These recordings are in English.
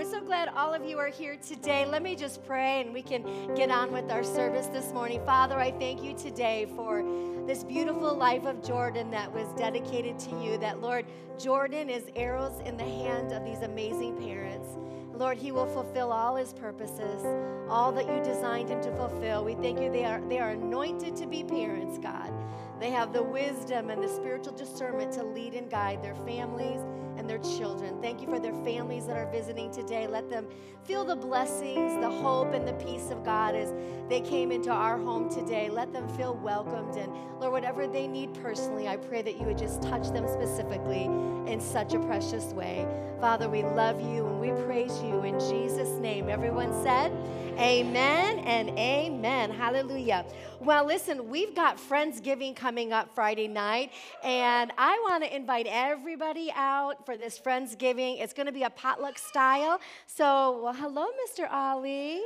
I'm so glad all of you are here today. Let me just pray and we can get on with our service this morning. Father, I thank you today for this beautiful life of Jordan that was dedicated to you. That, Lord, Jordan is arrows in the hand of these amazing parents. Lord, he will fulfill all his purposes, all that you designed him to fulfill. We thank you they are, they are anointed to be parents, God. They have the wisdom and the spiritual discernment to lead and guide their families and their children. Thank you for their families that are visiting today. Let them feel the blessings, the hope, and the peace of God as they came into our home today. Let them feel welcomed. And Lord, whatever they need personally, I pray that you would just touch them specifically in such a precious way. Father, we love you and we praise you in Jesus' name. Everyone said, Amen and amen. Hallelujah. Well, listen, we've got Friendsgiving coming up Friday night, and I want to invite everybody out for this Friendsgiving. It's going to be a potluck style. So, well, hello, Mr. Ali.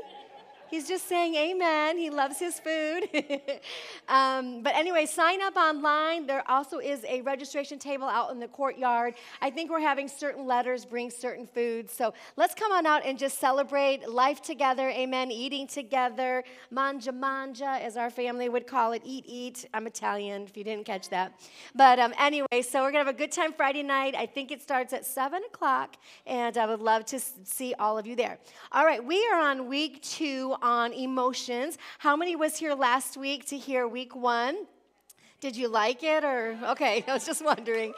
He's just saying amen. He loves his food. um, but anyway, sign up online. There also is a registration table out in the courtyard. I think we're having certain letters bring certain foods. So let's come on out and just celebrate life together. Amen. Eating together. Manja manja, as our family would call it. Eat, eat. I'm Italian, if you didn't catch that. But um, anyway, so we're going to have a good time Friday night. I think it starts at 7 o'clock, and I would love to see all of you there. All right, we are on week two on emotions. How many was here last week to hear week one? Did you like it or okay? I was just wondering.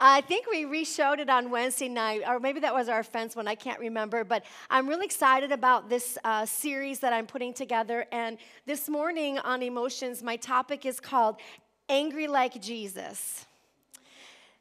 I think we re-showed it on Wednesday night, or maybe that was our fence one. I can't remember, but I'm really excited about this uh, series that I'm putting together. And this morning on emotions, my topic is called "Angry Like Jesus."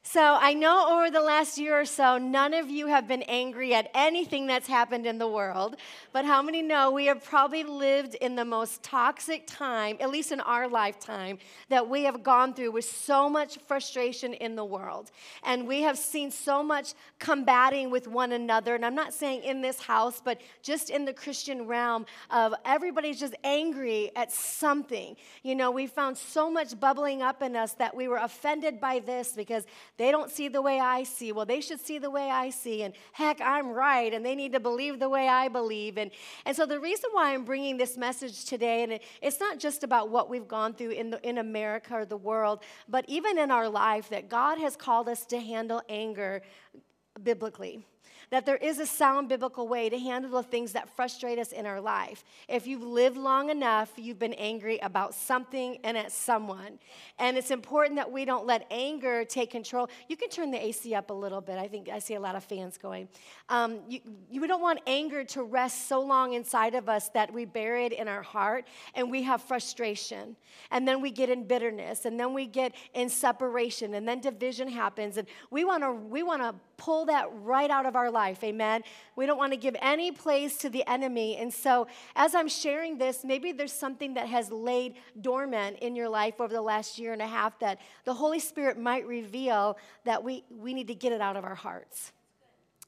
So I know over the last year or so, none of you have been angry at anything that's happened in the world. But how many know we have probably lived in the most toxic time, at least in our lifetime, that we have gone through with so much frustration in the world. And we have seen so much combating with one another. And I'm not saying in this house, but just in the Christian realm of everybody's just angry at something. You know, we found so much bubbling up in us that we were offended by this because they don't see the way I see. Well, they should see the way I see. And heck, I'm right. And they need to believe the way I believe. And, and so the reason why I'm bringing this message today, and it, it's not just about what we've gone through in, the, in America or the world, but even in our life, that God has called us to handle anger biblically that there is a sound biblical way to handle the things that frustrate us in our life. If you've lived long enough, you've been angry about something and at someone. And it's important that we don't let anger take control. You can turn the AC up a little bit. I think I see a lot of fans going. Um, you, you don't want anger to rest so long inside of us that we bury it in our heart and we have frustration. And then we get in bitterness and then we get in separation and then division happens. And we want to we want to pull that right out of our life. Amen. We don't want to give any place to the enemy. And so, as I'm sharing this, maybe there's something that has laid dormant in your life over the last year and a half that the Holy Spirit might reveal that we, we need to get it out of our hearts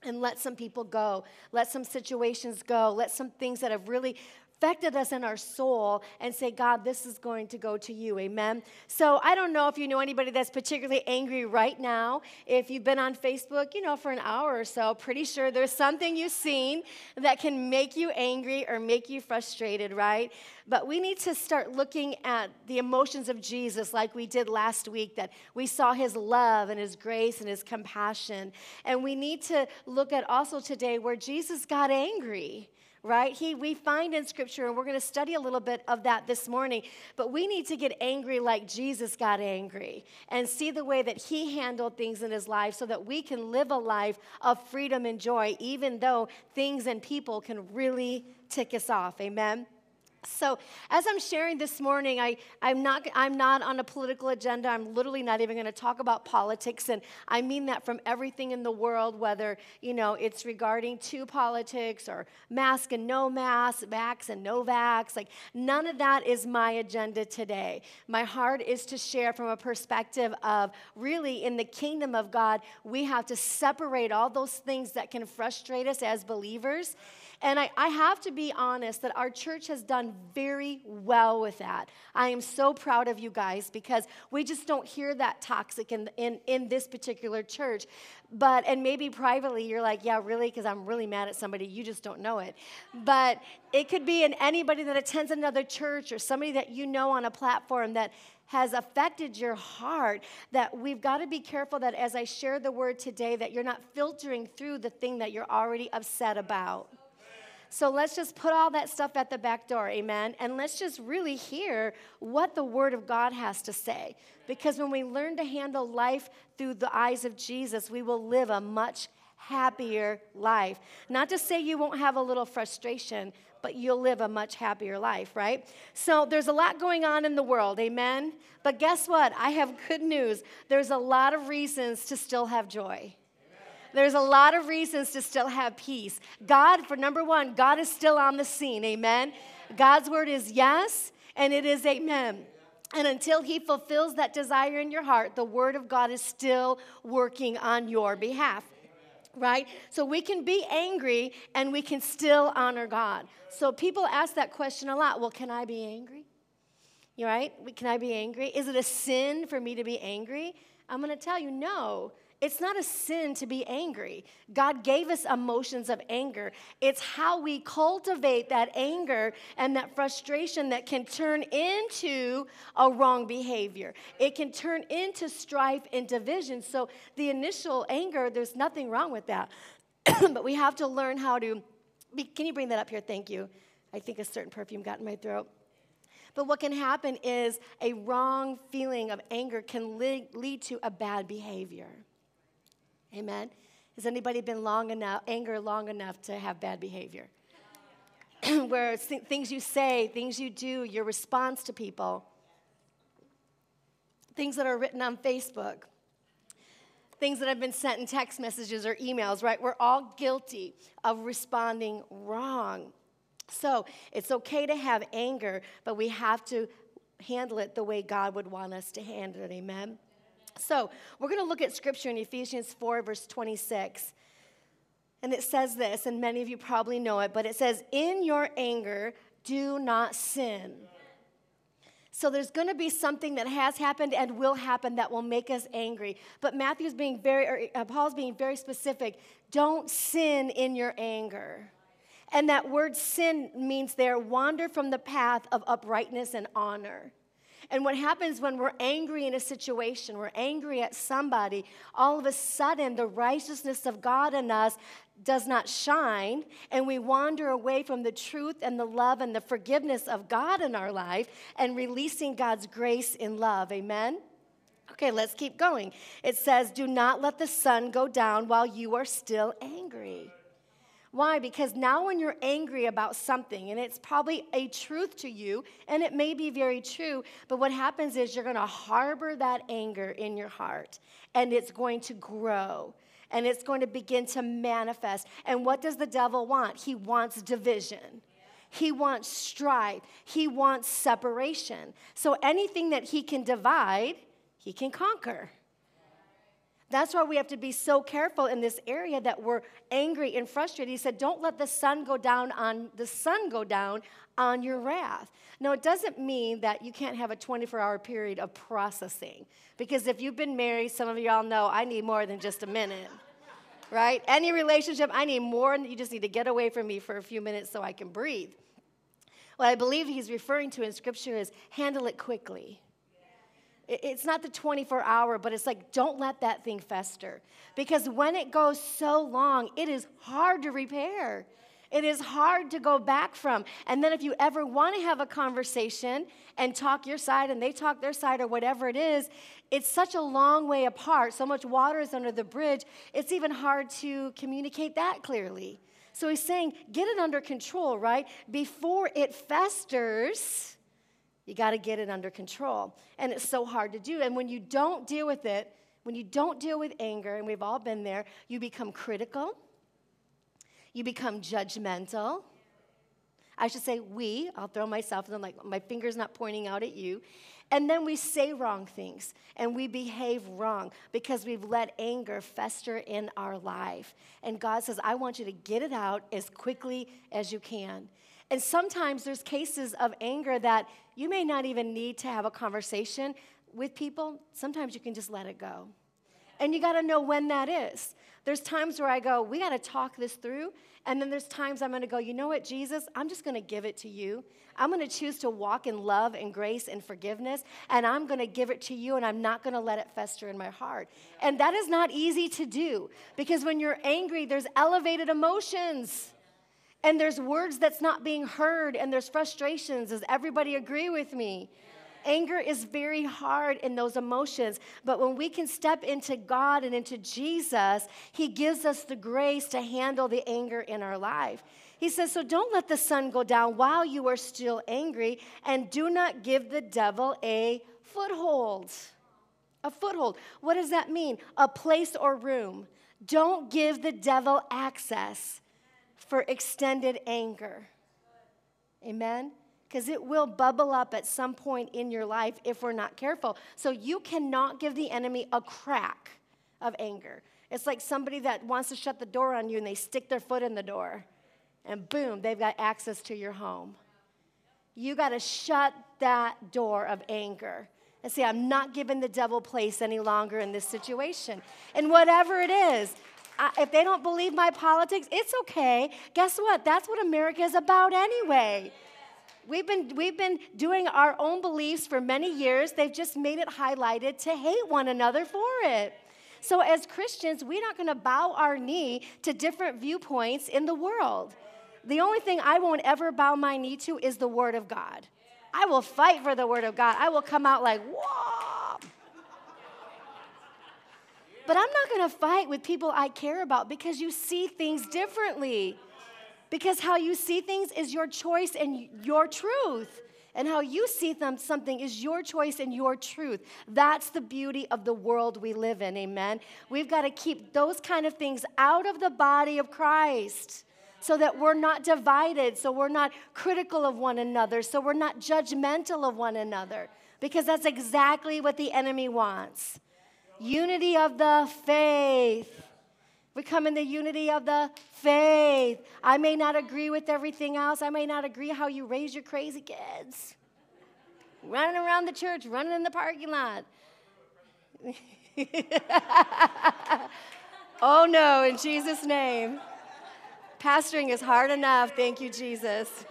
and let some people go, let some situations go, let some things that have really affected us in our soul and say, God, this is going to go to you. Amen. So I don't know if you know anybody that's particularly angry right now. If you've been on Facebook, you know, for an hour or so, pretty sure there's something you've seen that can make you angry or make you frustrated, right? But we need to start looking at the emotions of Jesus like we did last week, that we saw his love and his grace and his compassion. And we need to look at also today where Jesus got angry right? He, we find in Scripture, and we're going to study a little bit of that this morning, but we need to get angry like Jesus got angry and see the way that He handled things in His life so that we can live a life of freedom and joy, even though things and people can really tick us off. Amen? So, as I'm sharing this morning, I, I'm, not, I'm not on a political agenda. I'm literally not even going to talk about politics. And I mean that from everything in the world, whether, you know, it's regarding to politics or mask and no mask, vax and no vax. Like, none of that is my agenda today. My heart is to share from a perspective of really in the kingdom of God, we have to separate all those things that can frustrate us as believers and I, I have to be honest that our church has done very well with that. I am so proud of you guys because we just don't hear that toxic in, in, in this particular church. But, and maybe privately you're like, yeah, really, because I'm really mad at somebody, you just don't know it. But it could be in anybody that attends another church or somebody that you know on a platform that has affected your heart that we've got to be careful that as I share the word today that you're not filtering through the thing that you're already upset about. So let's just put all that stuff at the back door, amen? And let's just really hear what the Word of God has to say. Because when we learn to handle life through the eyes of Jesus, we will live a much happier life. Not to say you won't have a little frustration, but you'll live a much happier life, right? So there's a lot going on in the world, amen? But guess what? I have good news. There's a lot of reasons to still have joy. There's a lot of reasons to still have peace. God, for number one, God is still on the scene, amen? God's word is yes, and it is amen. And until He fulfills that desire in your heart, the Word of God is still working on your behalf right? So we can be angry and we can still honor God. So people ask that question a lot. Well, can I be angry? You right? Can I be angry? Is it a sin for me to be angry? I'm going to tell you no. It's not a sin to be angry. God gave us emotions of anger. It's how we cultivate that anger and that frustration that can turn into a wrong behavior. It can turn into strife and division. So, the initial anger, there's nothing wrong with that. but we have to learn how to. Be, can you bring that up here? Thank you. I think a certain perfume got in my throat. But what can happen is a wrong feeling of anger can lead, lead to a bad behavior. Amen. Has anybody been long enough, anger long enough to have bad behavior? Where th- things you say, things you do, your response to people, things that are written on Facebook, things that have been sent in text messages or emails, right? We're all guilty of responding wrong. So it's okay to have anger, but we have to handle it the way God would want us to handle it. Amen. So, we're going to look at scripture in Ephesians 4, verse 26. And it says this, and many of you probably know it, but it says, In your anger, do not sin. So there's going to be something that has happened and will happen that will make us angry. But Matthew's being very, or uh, Paul's being very specific. Don't sin in your anger. And that word sin means there wander from the path of uprightness and honor. And what happens when we're angry in a situation, we're angry at somebody, all of a sudden the righteousness of God in us does not shine, and we wander away from the truth and the love and the forgiveness of God in our life and releasing God's grace in love. Amen? Okay, let's keep going. It says, Do not let the sun go down while you are still angry. Why? Because now, when you're angry about something, and it's probably a truth to you, and it may be very true, but what happens is you're going to harbor that anger in your heart, and it's going to grow, and it's going to begin to manifest. And what does the devil want? He wants division. He wants strife. He wants separation. So anything that he can divide, he can conquer. That's why we have to be so careful in this area that we're angry and frustrated. He said, Don't let the sun go down on the sun go down on your wrath. Now, it doesn't mean that you can't have a 24 hour period of processing. Because if you've been married, some of y'all know I need more than just a minute. Right? Any relationship, I need more, you just need to get away from me for a few minutes so I can breathe. What I believe he's referring to in Scripture is handle it quickly. It's not the 24 hour, but it's like, don't let that thing fester. Because when it goes so long, it is hard to repair. It is hard to go back from. And then if you ever want to have a conversation and talk your side and they talk their side or whatever it is, it's such a long way apart. So much water is under the bridge. It's even hard to communicate that clearly. So he's saying, get it under control, right? Before it festers you got to get it under control. And it's so hard to do. And when you don't deal with it, when you don't deal with anger, and we've all been there, you become critical, you become judgmental. I should say we, I'll throw myself, and I'm like, my finger's not pointing out at you. And then we say wrong things and we behave wrong because we've let anger fester in our life. And God says, I want you to get it out as quickly as you can. And sometimes there's cases of anger that you may not even need to have a conversation with people. Sometimes you can just let it go. And you got to know when that is. There's times where I go, we got to talk this through. And then there's times I'm going to go, you know what, Jesus, I'm just going to give it to you. I'm going to choose to walk in love and grace and forgiveness. And I'm going to give it to you and I'm not going to let it fester in my heart. And that is not easy to do because when you're angry, there's elevated emotions and there's words that's not being heard and there's frustrations. Does everybody agree with me? Anger is very hard in those emotions, but when we can step into God and into Jesus, He gives us the grace to handle the anger in our life. He says, So don't let the sun go down while you are still angry, and do not give the devil a foothold. A foothold. What does that mean? A place or room. Don't give the devil access for extended anger. Amen? because it will bubble up at some point in your life if we're not careful. So you cannot give the enemy a crack of anger. It's like somebody that wants to shut the door on you and they stick their foot in the door, and boom, they've got access to your home. You got to shut that door of anger and say, I'm not giving the devil place any longer in this situation. And whatever it is, I, if they don't believe my politics, it's okay. Guess what? That's what America is about anyway. We've been, we've been doing our own beliefs for many years. They've just made it highlighted to hate one another for it. So, as Christians, we're not going to bow our knee to different viewpoints in the world. The only thing I won't ever bow my knee to is the Word of God. I will fight for the Word of God. I will come out like, whoa. But I'm not going to fight with people I care about because you see things differently. Because how you see things is your choice and your truth. And how you see them, something is your choice and your truth. That's the beauty of the world we live in, amen? We've got to keep those kind of things out of the body of Christ so that we're not divided, so we're not critical of one another, so we're not judgmental of one another, because that's exactly what the enemy wants. Unity of the faith. We come in the unity of the faith. I may not agree with everything else. I may not agree how you raise your crazy kids. Running around the church, running in the parking lot. oh no, in Jesus' name. Pastoring is hard enough. Thank you, Jesus.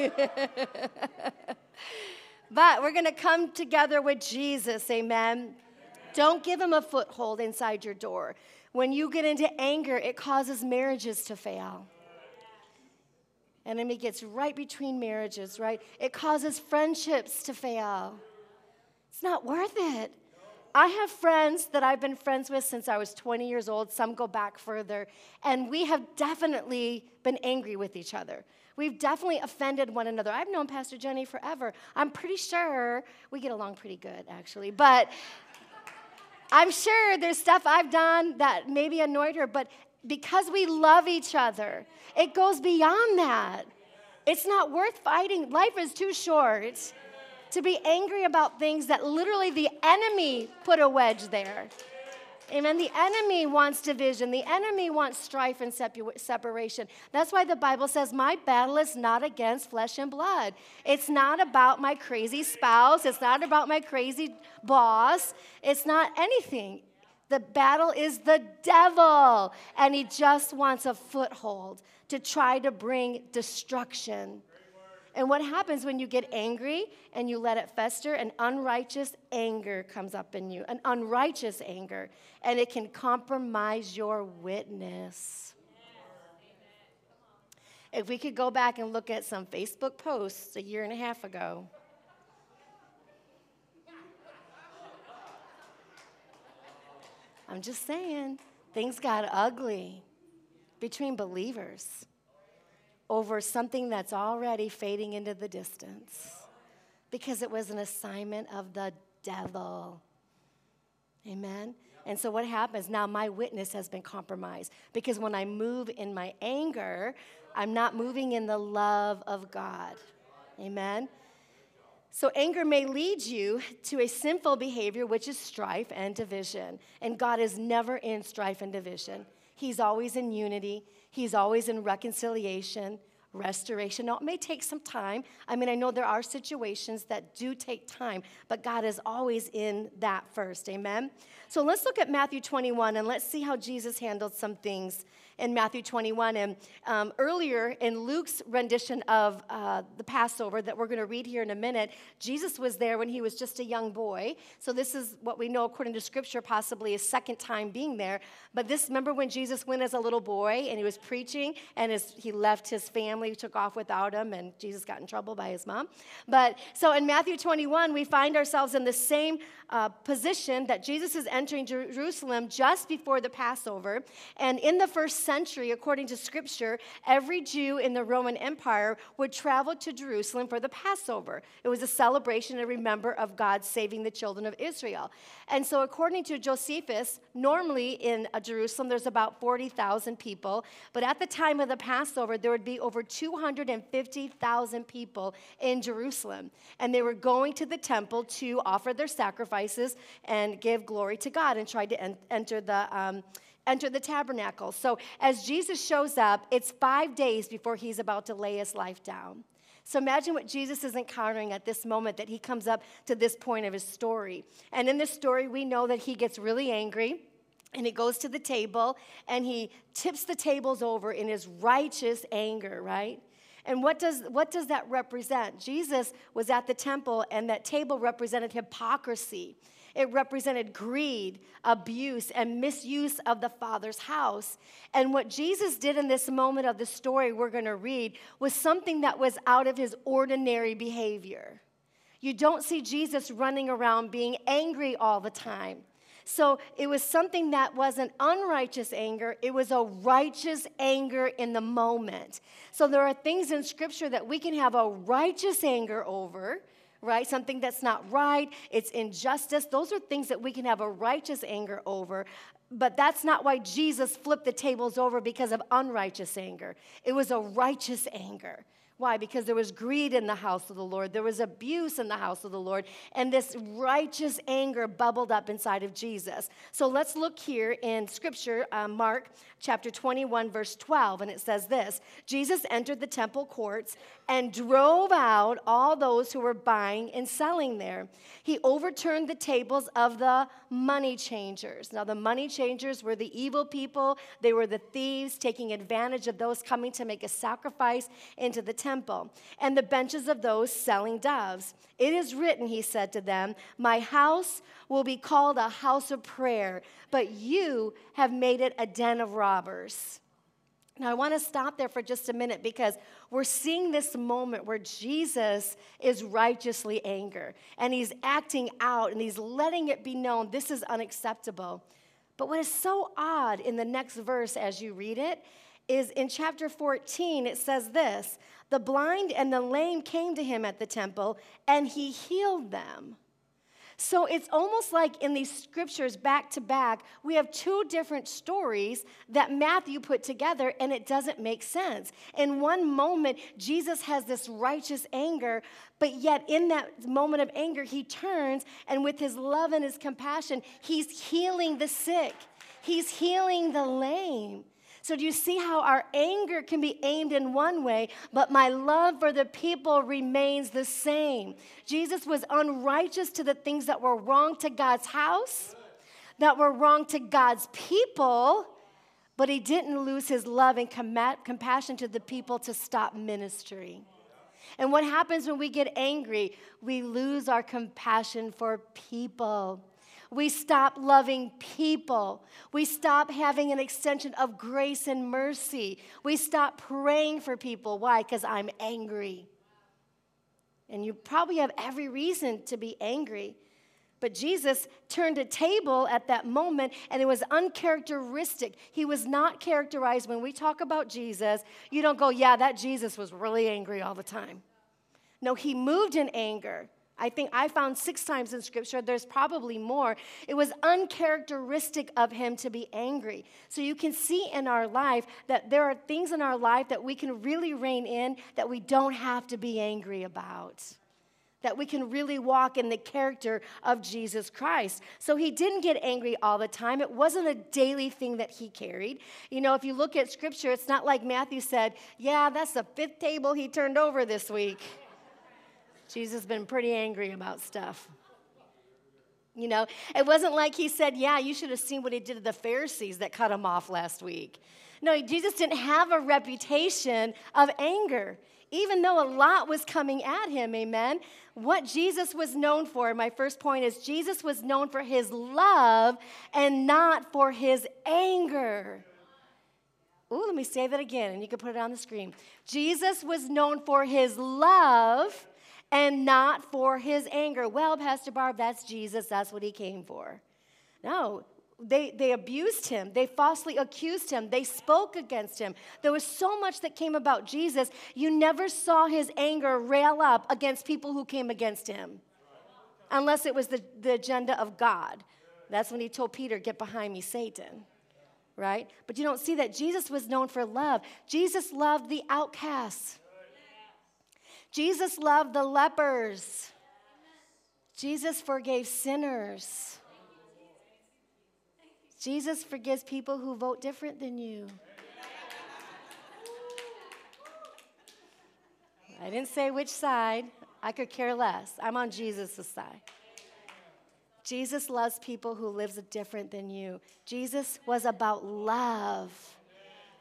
but we're going to come together with Jesus. Amen. Don't give him a foothold inside your door. When you get into anger, it causes marriages to fail. Enemy gets right between marriages, right? It causes friendships to fail. It's not worth it. I have friends that I've been friends with since I was 20 years old. Some go back further. And we have definitely been angry with each other. We've definitely offended one another. I've known Pastor Jenny forever. I'm pretty sure we get along pretty good, actually. But I'm sure there's stuff I've done that maybe annoyed her, but because we love each other, it goes beyond that. It's not worth fighting. Life is too short to be angry about things that literally the enemy put a wedge there. Amen. The enemy wants division. The enemy wants strife and separation. That's why the Bible says, My battle is not against flesh and blood. It's not about my crazy spouse. It's not about my crazy boss. It's not anything. The battle is the devil, and he just wants a foothold to try to bring destruction. And what happens when you get angry and you let it fester? An unrighteous anger comes up in you, an unrighteous anger, and it can compromise your witness. If we could go back and look at some Facebook posts a year and a half ago. I'm just saying, things got ugly between believers over something that's already fading into the distance because it was an assignment of the devil. Amen? And so what happens now? My witness has been compromised because when I move in my anger, I'm not moving in the love of God. Amen? So, anger may lead you to a sinful behavior, which is strife and division. And God is never in strife and division. He's always in unity, He's always in reconciliation. restoration. Now, it may take some time. I mean, I know there are situations that do take time, but God is always in that first. Amen? So let's look at Matthew 21 and let's see how Jesus handled some things in Matthew 21. And um, earlier in Luke's rendition of uh, the Passover that we're going to read here in a minute, Jesus was there when he was just a young boy. So this is what we know according to Scripture, possibly his second time being there. But this, remember when Jesus went as a little boy and he was preaching and his, he left his family, took off without him, and Jesus got in trouble by his mom. But so in Matthew 21, we find ourselves in the same uh, position that Jesus is entering Jerusalem just before the Passover. And in the first century, according to scripture, every Jew in the Roman Empire would travel to Jerusalem for the Passover. It was a celebration to remember of God saving the children of Israel. And so, according to Josephus, normally in Jerusalem there's about 40,000 people, but at the time of the Passover, there would be over 250,000 people in Jerusalem. And they were going to the temple to offer their sacrifices and give glory to God and try to en- enter the. Um, enter the tabernacle. So as Jesus shows up, it's five days before he's about to lay his life down. So imagine what Jesus is encountering at this moment that he comes up to this point of his story. And in this story, we know that he gets really angry and he goes to the table and he tips the tables over in his righteous anger, right? And what does, what does that represent? Jesus was at the temple, and that table represented hypocrisy. It represented greed, abuse, and misuse of the Father's house. And what Jesus did in this moment of the story we're going to read was something that was out of his ordinary behavior. You don't see Jesus running around being angry all the time. So it was something that wasn't unrighteous anger, it was a righteous anger in the moment. So there are things in Scripture that we can have a righteous anger over right? Something that's not right, it's injustice. Those are things that we can have a righteous anger over. But that's not why Jesus flipped the tables over because of unrighteous anger. It was a righteous anger. Why? Because there was greed in the house of the Lord, there was abuse in the house of the Lord, and this righteous anger bubbled up inside of Jesus. So let's look here in Scripture, uh, Mark chapter 21, verse 12, and it says this Jesus entered the temple courts and drove out all those who were buying and selling there. He overturned the tables of the money changers. Now, the money changers were the evil people, they were the thieves taking advantage of those coming to make a sacrifice into the temple, and the benches of those selling doves. It is written, he said to them, My house will be called a house of prayer, but you have made it a den of robbers. Now, I want to stop there for just a minute because we're seeing this moment where Jesus is righteously angry and he's acting out and he's letting it be known this is unacceptable. But what is so odd in the next verse as you read it is in chapter 14, it says this The blind and the lame came to him at the temple and he healed them. So it's almost like in these scriptures back to back, we have two different stories that Matthew put together, and it doesn't make sense. In one moment, Jesus has this righteous anger, but yet in that moment of anger, he turns and with his love and his compassion, he's healing the sick, he's healing the lame. So, do you see how our anger can be aimed in one way, but my love for the people remains the same? Jesus was unrighteous to the things that were wrong to God's house, that were wrong to God's people, but he didn't lose his love and com- compassion to the people to stop ministry. And what happens when we get angry? We lose our compassion for people. We stop loving people. We stop having an extension of grace and mercy. We stop praying for people. Why? Because I'm angry. And you probably have every reason to be angry. But Jesus turned a table at that moment, and it was uncharacteristic. He was not characterized when we talk about Jesus. You don't go, yeah, that Jesus was really angry all the time. No, he moved in anger. I think I found six times in scripture, there's probably more. It was uncharacteristic of him to be angry. So you can see in our life that there are things in our life that we can really rein in that we don't have to be angry about. that we can really walk in the character of Jesus Christ. So he didn't get angry all the time. It wasn't a daily thing that he carried. You know, if you look at scripture, it's not like Matthew said, Yeah, that's the fifth table he turned over this week. Jesus has been pretty angry about stuff. You know, it wasn't like he said, Yeah, you should have seen what he did to the Pharisees that cut him off last week. No, Jesus didn't have a reputation of anger even though a lot was coming at him, amen. What Jesus was known for, my first point is Jesus was known for his love and not for his anger. Ooh, let me say that again, and you can put it on the screen. Jesus was known for his love and not for his anger. Well, Pastor Barb, that's Jesus. That's what he came for. No, they, they abused him. They falsely accused him. They spoke against him. There was so much that came about Jesus. You never saw his anger rail up against people who came against him, unless it was the, the agenda of God. That's when he told Peter, Get behind me, Satan. Right? But you don't see that. Jesus was known for love. Jesus loved the outcasts, Jesus loved the lepers, Jesus forgave sinners. Jesus forgives people who vote different than you. I didn't say which side. I could care less. I'm on Jesus' side. Jesus loves people who lives different than you. Jesus was about love.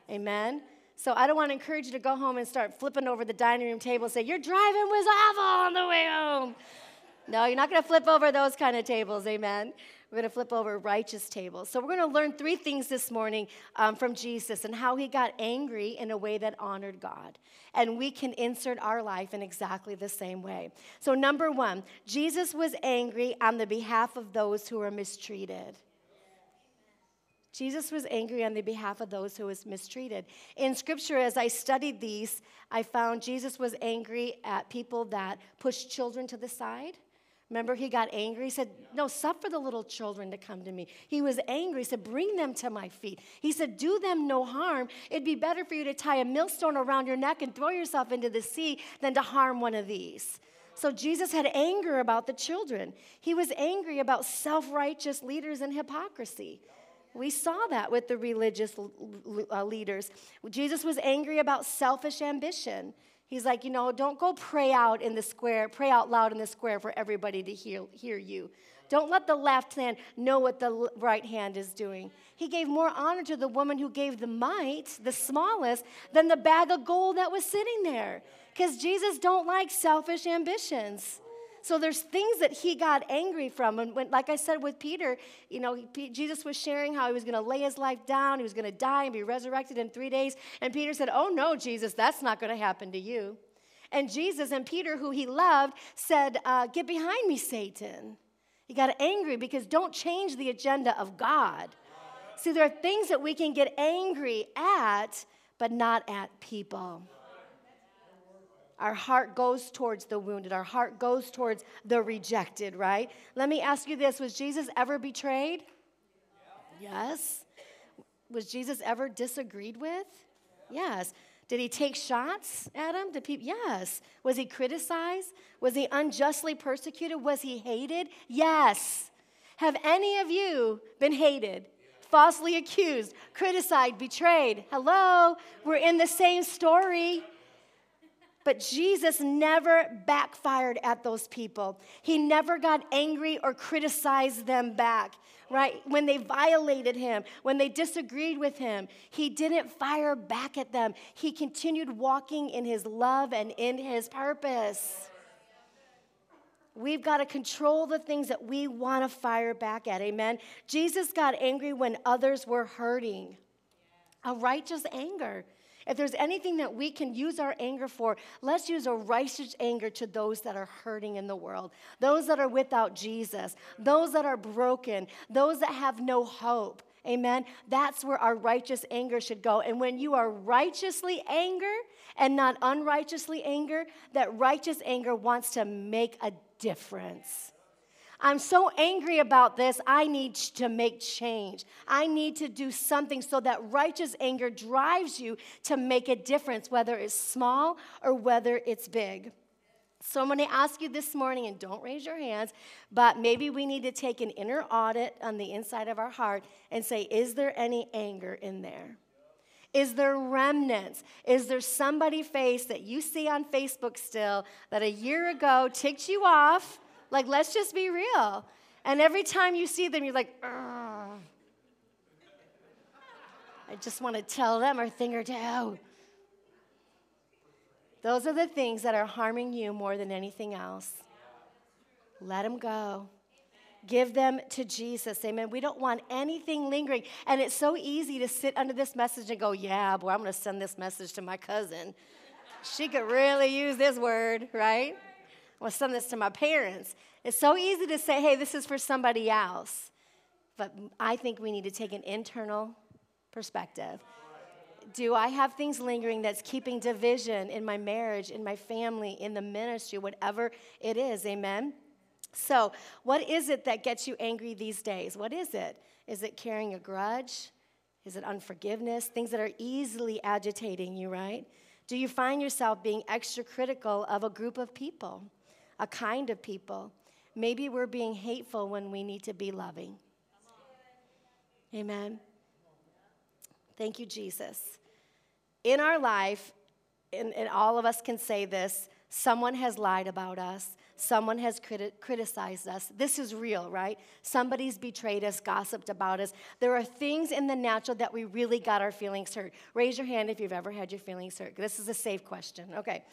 Amen. So I don't want to encourage you to go home and start flipping over the dining room table and say, Your driving was awful on the way home. No, you're not going to flip over those kind of tables. Amen. We're going to flip over righteous tables. So, we're going to learn three things this morning um, from Jesus and how he got angry in a way that honored God. And we can insert our life in exactly the same way. So, number one, Jesus was angry on the behalf of those who were mistreated. Jesus was angry on the behalf of those who was mistreated. In scripture, as I studied these, I found Jesus was angry at people that pushed children to the side Remember, he got angry. He said, No, suffer the little children to come to me. He was angry. He said, Bring them to my feet. He said, Do them no harm. It'd be better for you to tie a millstone around your neck and throw yourself into the sea than to harm one of these. So Jesus had anger about the children. He was angry about self righteous leaders and hypocrisy. We saw that with the religious uh, leaders. Jesus was angry about selfish ambition. He's like, you know, don't go pray out in the square, pray out loud in the square for everybody to hear, hear you. Don't let the left hand know what the right hand is doing. He gave more honor to the woman who gave the mite, the smallest, than the bag of gold that was sitting there. Because Jesus don't like selfish ambitions. So there's things that he got angry from. And when, like I said with Peter, you know, he, Jesus was sharing how he was going to lay his life down, he was going to die and be resurrected in three days. And Peter said, Oh, no, Jesus, that's not going to happen to you. And Jesus and Peter, who he loved, said, uh, Get behind me, Satan. He got angry because don't change the agenda of God. See, there are things that we can get angry at, but not at people. Our heart goes towards the wounded. Our heart goes towards the rejected, right? Let me ask you this Was Jesus ever betrayed? Yes. Was Jesus ever disagreed with? Yes. Did he take shots at him? Did people? Yes. Was he criticized? Was he unjustly persecuted? Was he hated? Yes. Have any of you been hated, falsely accused, criticized, betrayed? Hello? We're in the same story. But Jesus never backfired at those people. He never got angry or criticized them back, right? When they violated him, when they disagreed with him, he didn't fire back at them. He continued walking in his love and in his purpose. We've got to control the things that we want to fire back at. Amen. Jesus got angry when others were hurting. A righteous anger. If there's anything that we can use our anger for, let's use a righteous anger to those that are hurting in the world, those that are without Jesus, those that are broken, those that have no hope. Amen. That's where our righteous anger should go. And when you are righteously anger and not unrighteously anger, that righteous anger wants to make a difference. I'm so angry about this. I need to make change. I need to do something so that righteous anger drives you to make a difference, whether it's small or whether it's big. So I'm going to ask you this morning, and don't raise your hands, but maybe we need to take an inner audit on the inside of our heart and say, is there any anger in there? Is there remnants? Is there somebody face that you see on Facebook still that a year ago ticked you off? Like, let's just be real. And every time you see them, you're like. I just want to tell them a thing or two. Those are the things that are harming you more than anything else. Let them go. Give them to Jesus. Amen. We don't want anything lingering. And it's so easy to sit under this message and go, yeah, boy, I'm going to send this message to my cousin. She could really use this word, right? Send this to my parents. It's so easy to say, hey, this is for somebody else. But I think we need to take an internal perspective. Do I have things lingering that's keeping division in my marriage, in my family, in the ministry, whatever it is? Amen. So, what is it that gets you angry these days? What is it? Is it carrying a grudge? Is it unforgiveness? Things that are easily agitating you, right? Do you find yourself being extra critical of a group of people, a kind of people? Maybe we're being hateful when we need to be loving. Amen. Thank you, Jesus. In our life, and, and all of us can say this, someone has lied about us. Someone has criti- criticized us. This is real, right? Somebody's betrayed us, gossiped about us. There are things in the natural that we really got our feelings hurt. Raise your hand if you've ever had your feelings hurt. This is a safe question. Okay.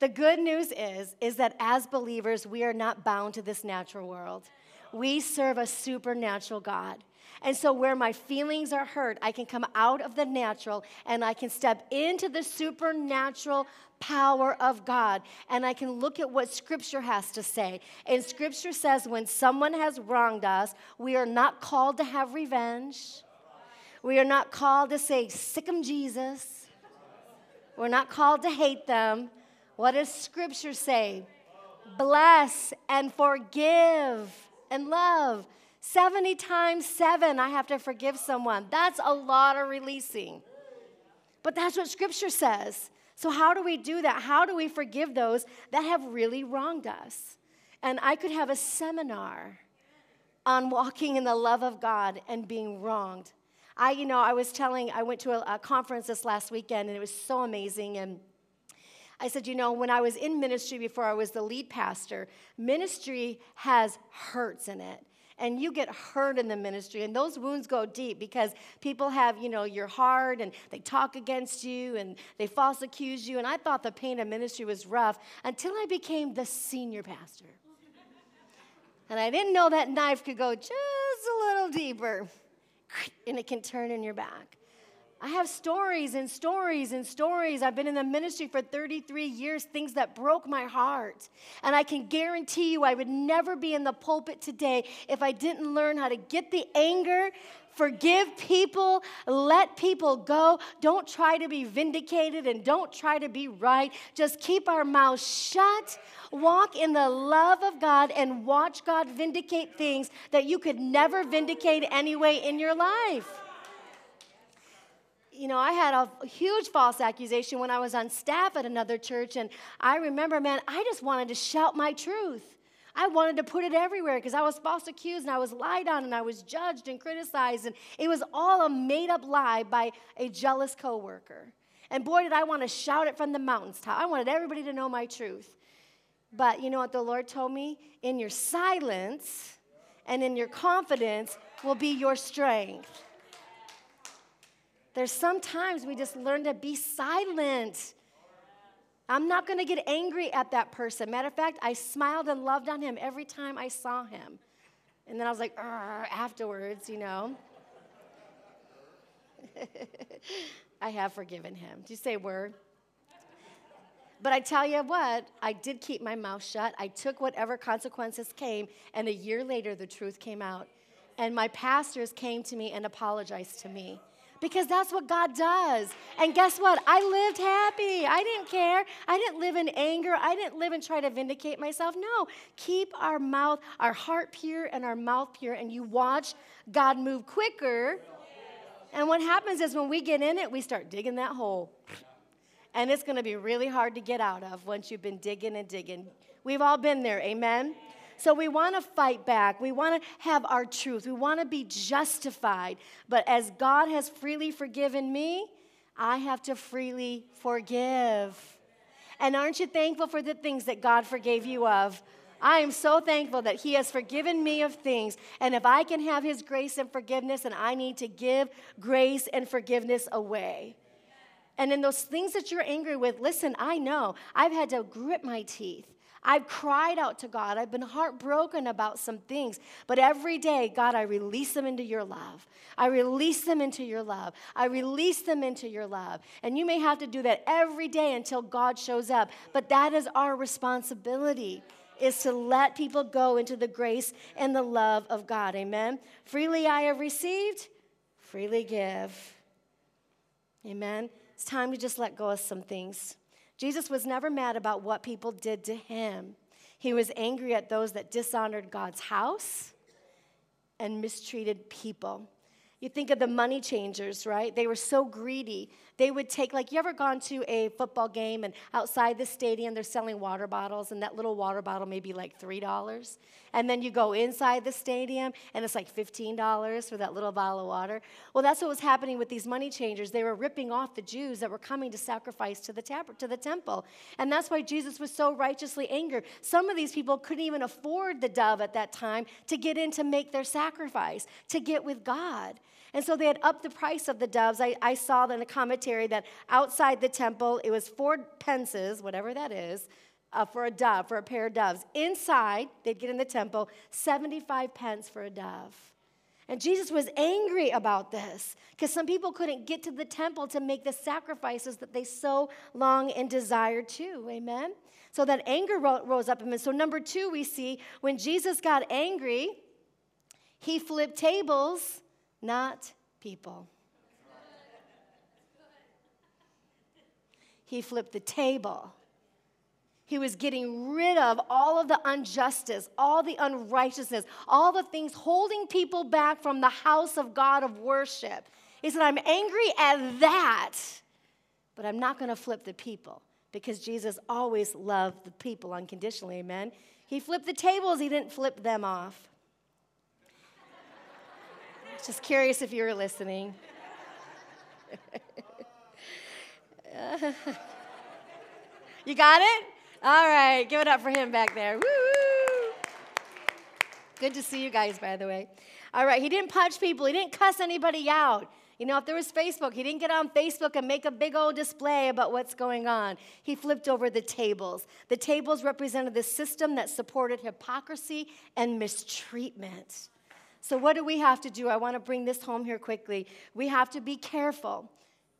The good news is is that as believers, we are not bound to this natural world. We serve a supernatural God. And so, where my feelings are hurt, I can come out of the natural and I can step into the supernatural power of God. And I can look at what Scripture has to say. And Scripture says when someone has wronged us, we are not called to have revenge. We are not called to say, sick 'em, Jesus. We're not called to hate them. What does Scripture say? Bless and forgive and love. 70 times seven, I have to forgive someone. That's a lot of releasing. But that's what Scripture says. So, how do we do that? How do we forgive those that have really wronged us? And I could have a seminar on walking in the love of God and being wronged. I, you know, I was telling, I went to a, a conference this last weekend and it was so amazing. And I said, you know, when I was in ministry before I was the lead pastor, ministry has hurts in it and you get hurt in the ministry and those wounds go deep because people have you know your heart and they talk against you and they false accuse you and i thought the pain of ministry was rough until i became the senior pastor. And i didn't know that knife could go just a little deeper and it can turn in your back I have stories and stories and stories. I've been in the ministry for 33 years, things that broke my heart. And I can guarantee you I would never be in the pulpit today if I didn't learn how to get the anger, forgive people, let people go. Don't try to be vindicated and don't try to be right. Just keep our mouths shut, walk in the love of God, and watch God vindicate things that you could never vindicate anyway in your life you know, I had a huge false accusation when I was on staff at another church. And I remember, man, I just wanted to shout my truth. I wanted to put it everywhere because I was false accused and I was lied on and I was judged and criticized. And it was all a made up lie by a jealous coworker. And boy, did I want to shout it from the mountaintop. I wanted everybody to know my truth. But you know what the Lord told me? In your silence and in your confidence will be your strength. There's sometimes we just learn to be silent. I'm not going to get angry at that person. Matter of fact, I smiled and loved on him every time I saw him. And then I was like, afterwards, you know. I have forgiven him. Do you say word? But I tell you what, I did keep my mouth shut. I took whatever consequences came, and a year later, the truth came out. And my pastors came to me and apologized to me because that's what God does. And guess what? I lived happy. I didn't care. I didn't live in anger. I didn't live and try to vindicate myself. No, keep our mouth, our heart pure and our mouth pure, and you watch God move quicker. And what happens is when we get in it, we start digging that hole. And it's going to be really hard to get out of once you've been digging and digging. We've all been there, amen? So we want to fight back. We want to have our truth. We want to be justified. But as God has freely forgiven me, I have to freely forgive. And aren't you thankful for the things that God forgave you of? I am so thankful that He has forgiven me of things. And if I can have His grace and forgiveness, and I need to give grace and forgiveness away. And in those things that you're angry with, listen, I know I've had to grit my teeth. I've cried out to God. I've been heartbroken about some things. But every day, God, I release them into your love. I release them into your love. I release them into your love. And you may have to do that every day until God shows up. But that is our responsibility is to let people go into the grace and the love of God. Amen. Freely I have received, freely give. Amen. It's time to just let go of some things. Jesus was never mad about what people did to him. He was angry at those that dishonored God's house and mistreated people. You think of the money changers, right? They were so greedy. They would take, like, you ever gone to a football game and outside the stadium they're selling water bottles, and that little water bottle may be like $3? And then you go inside the stadium and it's like $15 for that little bottle of water. Well, that's what was happening with these money changers. They were ripping off the Jews that were coming to sacrifice to the, tab- to the temple. And that's why Jesus was so righteously angered. Some of these people couldn't even afford the dove at that time to get in to make their sacrifice, to get with God. And so they had upped the price of the doves. I, I saw in a commentary that outside the temple, it was four pences, whatever that is, uh, for a dove, for a pair of doves. Inside, they'd get in the temple, 75 pence for a dove. And Jesus was angry about this because some people couldn't get to the temple to make the sacrifices that they so long and desired to. Amen? So that anger rose up in him. So, number two, we see when Jesus got angry, he flipped tables not people. He flipped the table. He was getting rid of all of the injustice, all the unrighteousness, all the things holding people back from the house of God of worship. He said, I'm angry at that, but I'm not going to flip the people because Jesus always loved the people unconditionally. Amen. He flipped the tables, he didn't flip them off. Just curious if you were listening. you got it? All right, give it up for him back there. Woo! Good to see you guys, by the way. All right, he didn't punch people, he didn't cuss anybody out. You know, if there was Facebook, he didn't get on Facebook and make a big old display about what's going on. He flipped over the tables. The tables represented the system that supported hypocrisy and mistreatment. So, what do we have to do? I want to bring this home here quickly. We have to be careful.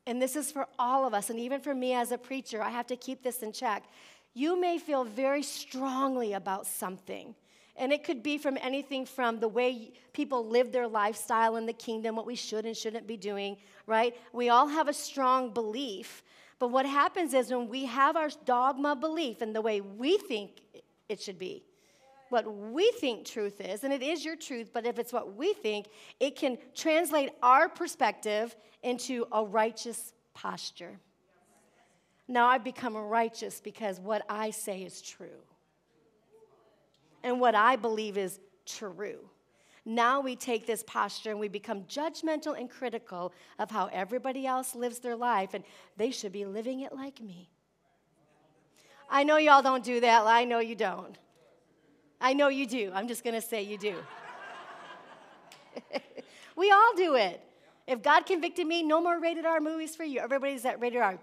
And this is for all of us, and even for me as a preacher, I have to keep this in check. You may feel very strongly about something. And it could be from anything from the way people live their lifestyle in the kingdom, what we should and shouldn't be doing, right? We all have a strong belief. But what happens is when we have our dogma belief in the way we think it should be, what we think truth is, and it is your truth, but if it's what we think, it can translate our perspective into a righteous posture. Now I've become righteous because what I say is true. And what I believe is true. Now we take this posture and we become judgmental and critical of how everybody else lives their life, and they should be living it like me. I know y'all don't do that. I know you don't. I know you do. I'm just going to say you do. we all do it. If God convicted me, no more rated R movies for you. Everybody's at rated R.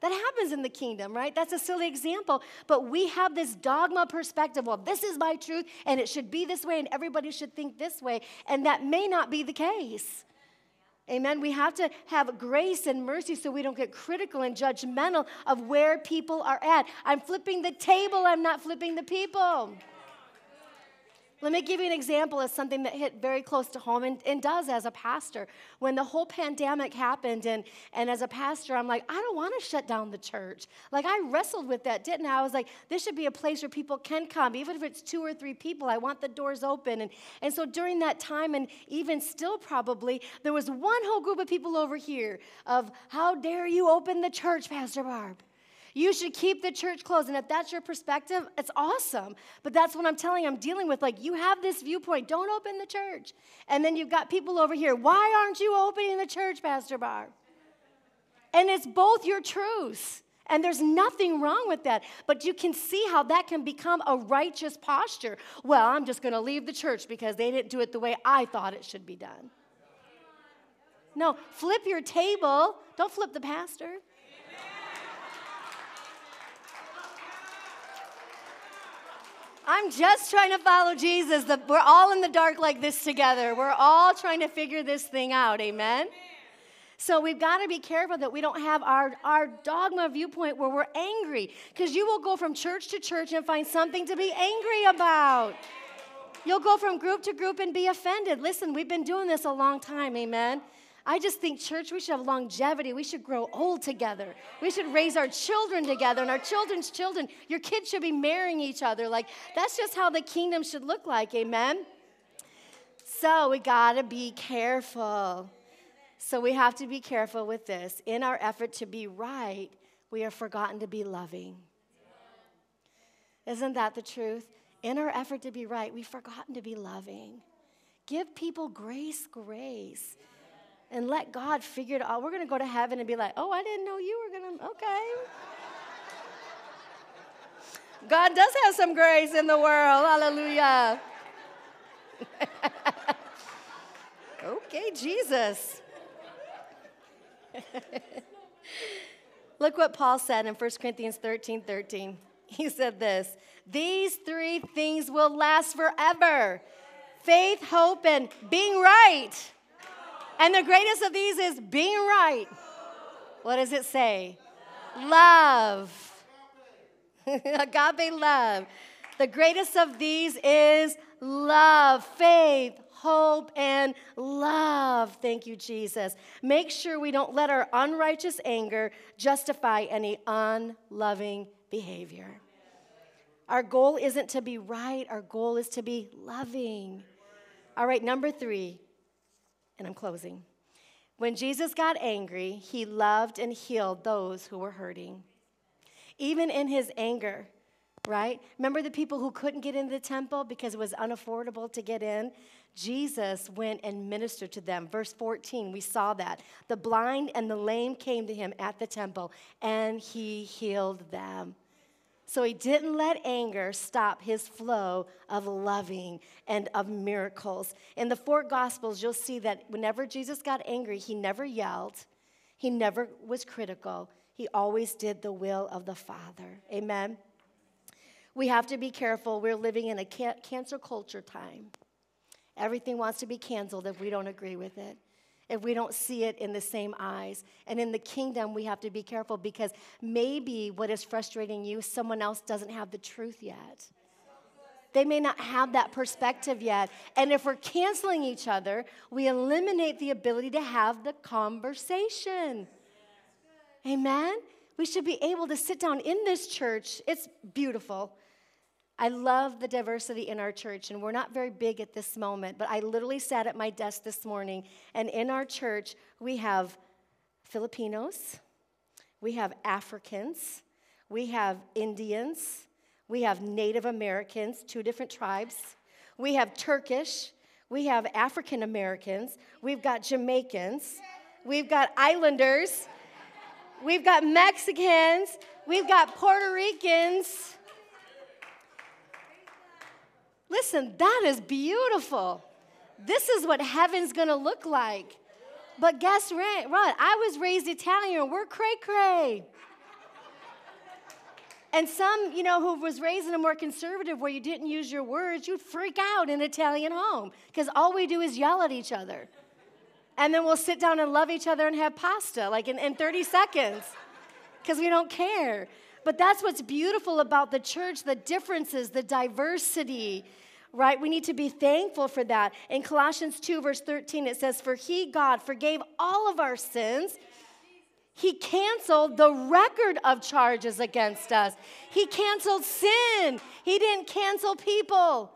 That happens in the kingdom, right? That's a silly example. But we have this dogma perspective well, this is my truth, and it should be this way, and everybody should think this way. And that may not be the case. Amen. We have to have grace and mercy so we don't get critical and judgmental of where people are at. I'm flipping the table, I'm not flipping the people. Let me give you an example of something that hit very close to home and, and, does as a pastor. When the whole pandemic happened, and, and as a pastor, I'm like, I don't want to shut down the church. Like, I wrestled with that, didn't I? I was like, this should be a place where people can come. Even if it's two or three people, I want the doors open. And, and so during that time, and even still probably, there was one whole group of people over here of, how dare you open the church, Pastor Barb? You should keep the church closed. And if that's your perspective, it's awesome. But that's what I'm telling I'm dealing with. Like, you have this viewpoint, don't open the church. And then you've got people over here, why aren't you opening the church, Pastor Barb? And it's both your truths. And there's nothing wrong with that. But you can see how that can become a righteous posture. Well, I'm just going to leave the church because they didn't do it the way I thought it should be done. No, flip your table. Don't flip the pastor. I'm just trying to follow Jesus. We're all in the dark like this together. We're all trying to figure this thing out. Amen? So we've got to be careful that we don't have our, our dogma viewpoint where we're angry. Because you will go from church to church and find something to be angry about. You'll go from group to group and be offended. Listen, we've been doing this a long time. Amen? I just think, church, we should have longevity. We should grow old together. We should raise our children together and our children's children. Your kids should be marrying each other. Like, that's just how the kingdom should look like. Amen? So, we got to be careful. So, we have to be careful with this. In our effort to be right, we have forgotten to be loving. Isn't that the truth? In our effort to be right, we've forgotten to be loving. Give people grace, grace and let God figure it out. We're going to go to heaven and be like, oh, I didn't know you were going to, okay. God does have some grace in the world. Hallelujah. okay, Jesus. Look what Paul said in 1 Corinthians 13 13. He said this These three things will last forever faith, hope, and being right. And the greatest of these is being right. What does it say? Love. Agape love. The greatest of these is love, faith, hope, and love. Thank you, Jesus. Make sure we don't let our unrighteous anger justify any unloving behavior. Our goal isn't to be right, our goal is to be loving. All right, number three, and I'm closing. When Jesus got angry, he loved and healed those who were hurting. Even in his anger, right? Remember the people who couldn't get into the temple because it was unaffordable to get in? Jesus went and ministered to them. Verse 14, we saw that. The blind and the lame came to him at the temple, and he healed them. So he didn't let anger stop his flow of loving and of miracles. In the four gospels, you'll see that whenever Jesus got angry, he never yelled, he never was critical. He always did the will of the Father. Amen. We have to be careful. We're living in a cancel culture time. Everything wants to be canceled if we don't agree with it if we don't see it in the same eyes. And in the kingdom, we have to be careful because maybe what is frustrating you, someone else doesn't have the truth yet. They may not have that perspective yet. And if we're canceling each other, we eliminate the ability to have the conversation. Amen? We should be able to sit down in this church. It's beautiful. I love the diversity in our church, and we're not very big at this moment, but I literally sat at my desk this morning, and in our church, we have Filipinos, we have Africans, we have Indians, we have Native Americans, two different tribes, we have Turkish, we have African Americans, we've got Jamaicans, we've got Islanders, we've got Mexicans, we've got Puerto Ricans. Listen, that is beautiful. This is what heaven's gonna look like. But guess what? I was raised Italian. We're cray cray. And some, you know, who was raised in a more conservative where you didn't use your words, you'd freak out in an Italian home because all we do is yell at each other. And then we'll sit down and love each other and have pasta like in, in 30 seconds because we don't care. But that's what's beautiful about the church the differences, the diversity, right? We need to be thankful for that. In Colossians 2, verse 13, it says, For he, God, forgave all of our sins. He canceled the record of charges against us. He canceled sin. He didn't cancel people.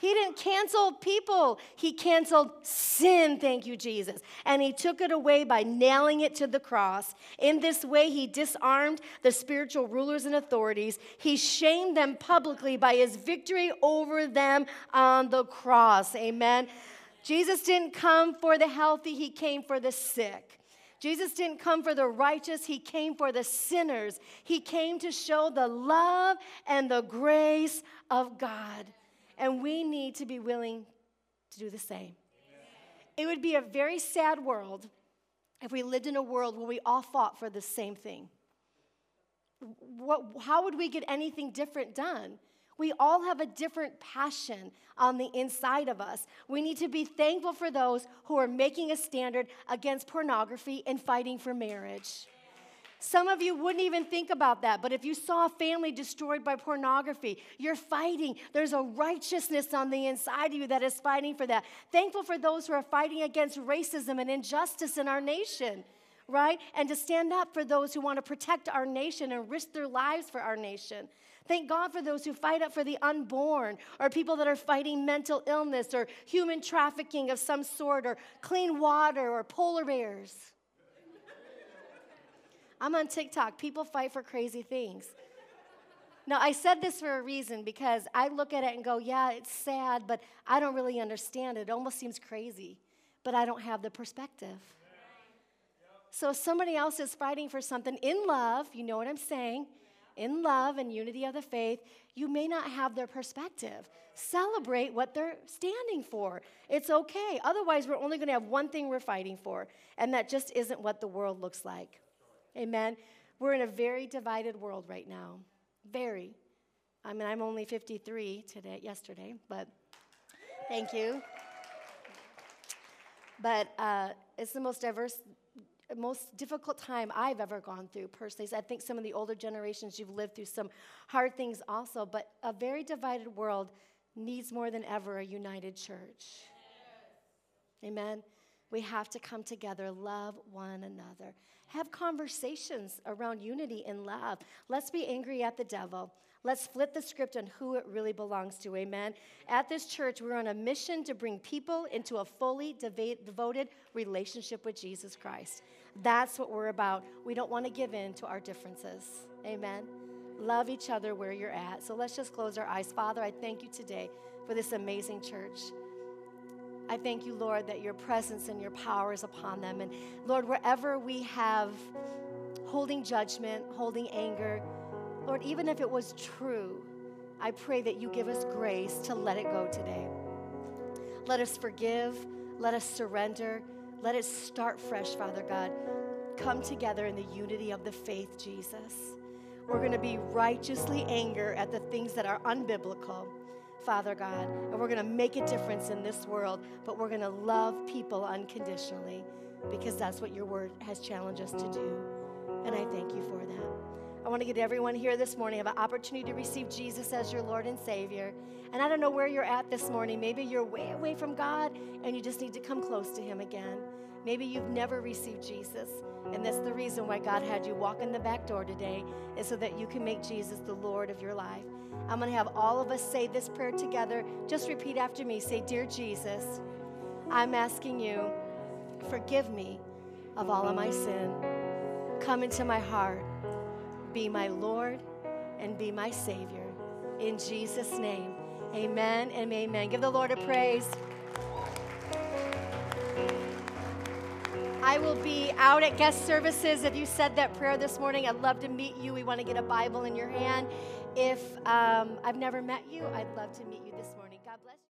He didn't cancel people. He canceled sin, thank you, Jesus. And he took it away by nailing it to the cross. In this way, he disarmed the spiritual rulers and authorities. He shamed them publicly by his victory over them on the cross. Amen. Jesus didn't come for the healthy, he came for the sick. Jesus didn't come for the righteous, he came for the sinners. He came to show the love and the grace of God and we need to be willing to do the same. It would be a very sad world if we lived in a world where we all fought for the same thing. What, how would we get anything different done? We all have a different passion on the inside of us. We need to be thankful for those who are making a standard against pornography and fighting for marriage. Some of you wouldn't even think about that, but if you saw a family destroyed by pornography, you're fighting. There's a righteousness on the inside of you that is fighting for that. Thankful for those who are fighting against racism and injustice in our nation, right? And to stand up for those who want to protect our nation and risk their lives for our nation. Thank God for those who fight up for the unborn, or people that are fighting mental illness, or human trafficking of some sort, or clean water, or polar bears. I'm on TikTok. People fight for crazy things. Now, I said this for a reason because I look at it and go, yeah, it's sad, but I don't really understand it. It almost seems crazy, but I don't have the perspective. So, if somebody else is fighting for something in love, you know what I'm saying? In love and unity of the faith, you may not have their perspective. Celebrate what they're standing for. It's okay. Otherwise, we're only going to have one thing we're fighting for, and that just isn't what the world looks like. Amen. We're in a very divided world right now. Very. I mean, I'm only 53 today, yesterday, but thank you. But uh, it's the most diverse, most difficult time I've ever gone through personally. So I think some of the older generations, you've lived through some hard things also, but a very divided world needs more than ever a united church. Amen. We have to come together, love one another. Have conversations around unity and love. Let's be angry at the devil. Let's flip the script on who it really belongs to. Amen. At this church, we're on a mission to bring people into a fully devoted relationship with Jesus Christ. That's what we're about. We don't want to give in to our differences. Amen. Love each other where you're at. So let's just close our eyes. Father, I thank you today for this amazing church. I thank you, Lord, that your presence and your power is upon them. And Lord, wherever we have holding judgment, holding anger, Lord, even if it was true, I pray that you give us grace to let it go today. Let us forgive, let us surrender, let it start fresh, Father God. Come together in the unity of the faith, Jesus. We're going to be righteously angry at the things that are unbiblical Father God, and we're going to make a difference in this world, but we're going to love people unconditionally because that's what your word has challenged us to do. And I thank you for that. I want to get everyone here this morning have an opportunity to receive Jesus as your Lord and Savior. And I don't know where you're at this morning. Maybe you're way away from God and you just need to come close to Him again. Maybe you've never received Jesus, and that's the reason why God had you walk in the back door today, is so that you can make Jesus the Lord of your life. I'm going to have all of us say this prayer together. Just repeat after me. Say, Dear Jesus, I'm asking you, forgive me of all of my sin. Come into my heart, be my Lord, and be my Savior. In Jesus' name, amen and amen. Give the Lord a praise. I will be out at guest services. If you said that prayer this morning, I'd love to meet you. We want to get a Bible in your hand. If um, I've never met you, I'd love to meet you this morning. God bless you.